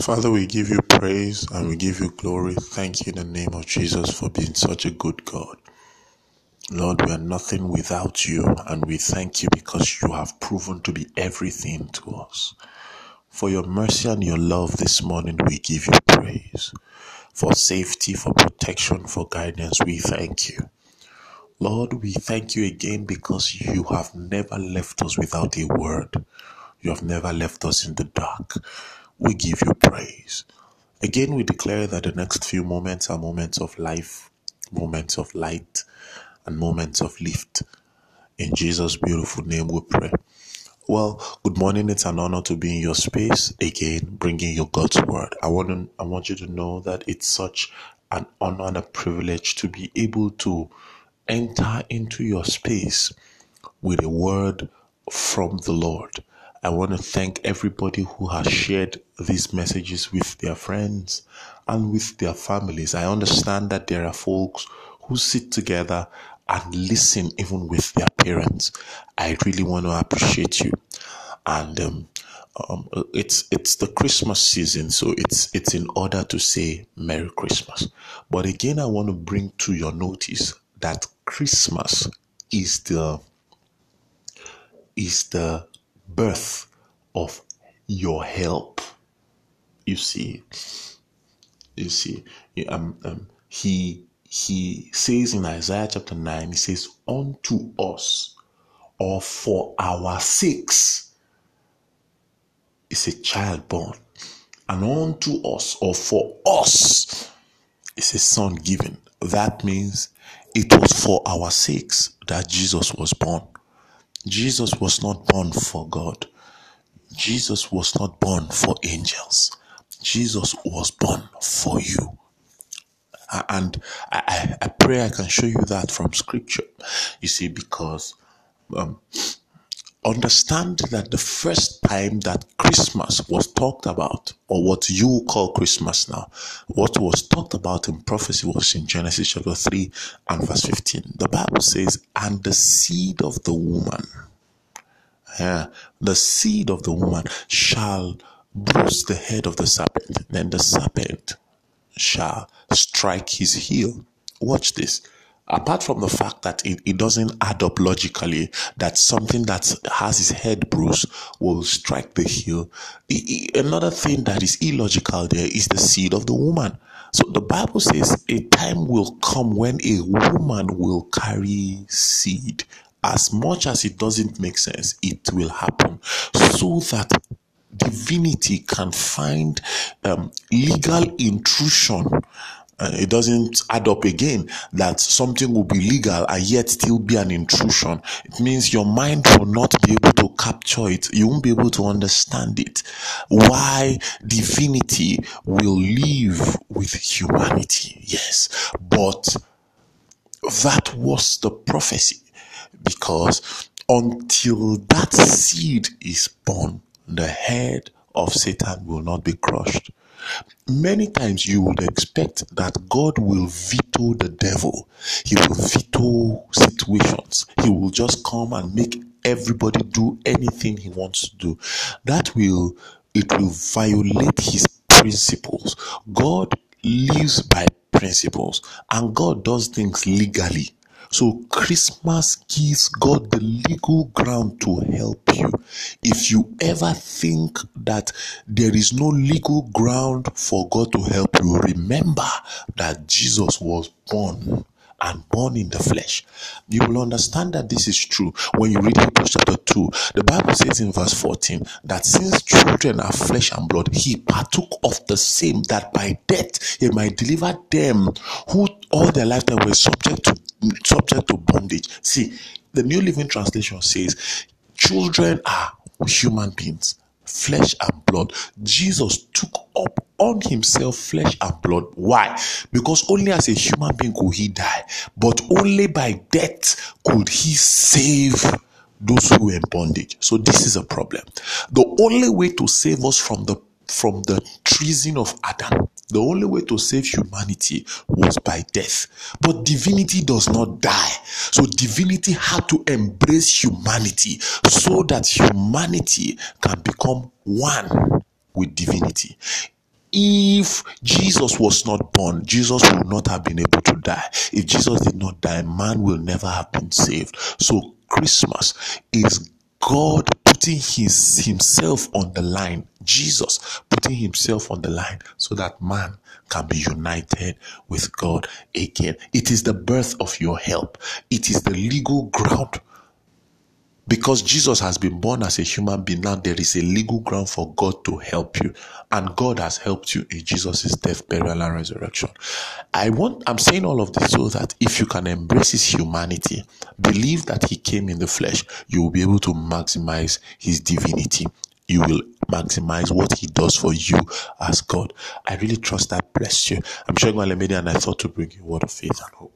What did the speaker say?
Father, we give you praise and we give you glory. Thank you in the name of Jesus for being such a good God. Lord, we are nothing without you, and we thank you because you have proven to be everything to us. For your mercy and your love this morning, we give you praise. For safety, for protection, for guidance, we thank you. Lord, we thank you again because you have never left us without a word. You have never left us in the dark. We give you praise. Again, we declare that the next few moments are moments of life, moments of light, and moments of lift. In Jesus' beautiful name we pray. Well, good morning. It's an honor to be in your space again, bringing you God's word. I want to, I want you to know that it's such an honor and a privilege to be able to enter into your space with a word from the Lord. I want to thank everybody who has shared these messages with their friends and with their families. I understand that there are folks who sit together and listen even with their parents. I really want to appreciate you. And um, um, it's it's the Christmas season, so it's it's in order to say Merry Christmas. But again, I want to bring to your notice that Christmas is the is the birth of your help. You see, you see, um, um, he he says in Isaiah chapter nine, he says, "Unto us, or for our sakes, is a child born, and unto us, or for us, is a son given." That means it was for our sakes that Jesus was born. Jesus was not born for God. Jesus was not born for angels. Jesus was born for you. And I, I, pray I can show you that from scripture. You see, because um, understand that the first time that Christmas was talked about, or what you call Christmas now, what was talked about in prophecy was in Genesis chapter 3 and verse 15. The Bible says, And the seed of the woman yeah, the seed of the woman shall bruise the head of the serpent, then the serpent shall strike his heel. Watch this. Apart from the fact that it, it doesn't add up logically, that something that has his head bruised will strike the heel. Another thing that is illogical there is the seed of the woman. So the Bible says a time will come when a woman will carry seed as much as it doesn't make sense, it will happen so that divinity can find um, legal intrusion. Uh, it doesn't add up again that something will be legal and yet still be an intrusion. It means your mind will not be able to capture it. You won't be able to understand it. Why divinity will live with humanity. Yes. But that was the prophecy because until that seed is born, the head of Satan will not be crushed. Many times you would expect that God will veto the devil. He will veto situations. He will just come and make everybody do anything he wants to do. That will, it will violate his principles. God lives by principles and God does things legally. So Christmas gives God the legal ground to help you. If you ever think that there is no legal ground for God to help you, remember that Jesus was born and born in the flesh. You will understand that this is true when you read Hebrews chapter 2. The Bible says in verse 14 that since children are flesh and blood, he partook of the same that by death he might deliver them who all their lifetime were subject to subject to bondage. See, the New Living Translation says children are human beings flesh and blood. Jesus took up on himself flesh and blood. Why? Because only as a human being could he die, but only by death could he save those who were in bondage. So this is a problem. The only way to save us from the from the treason of Adam. The only way to save humanity was by death. But divinity does not die. So divinity had to embrace humanity so that humanity can become one with divinity. if Jesus was not born, Jesus would not have been able to die. If Jesus did not die, man will never have been saved. So Christmas is God putting his himself on the line, Jesus putting himself on the line so that man can be united with God again. It is the birth of your help. It is the legal ground because Jesus has been born as a human being, now there is a legal ground for God to help you. And God has helped you in Jesus' death, burial, and resurrection. I want I'm saying all of this so that if you can embrace his humanity, believe that he came in the flesh, you will be able to maximize his divinity. You will maximize what he does for you as God. I really trust that bless you. I'm Shegun Alemede and I thought to bring you a word of faith and hope.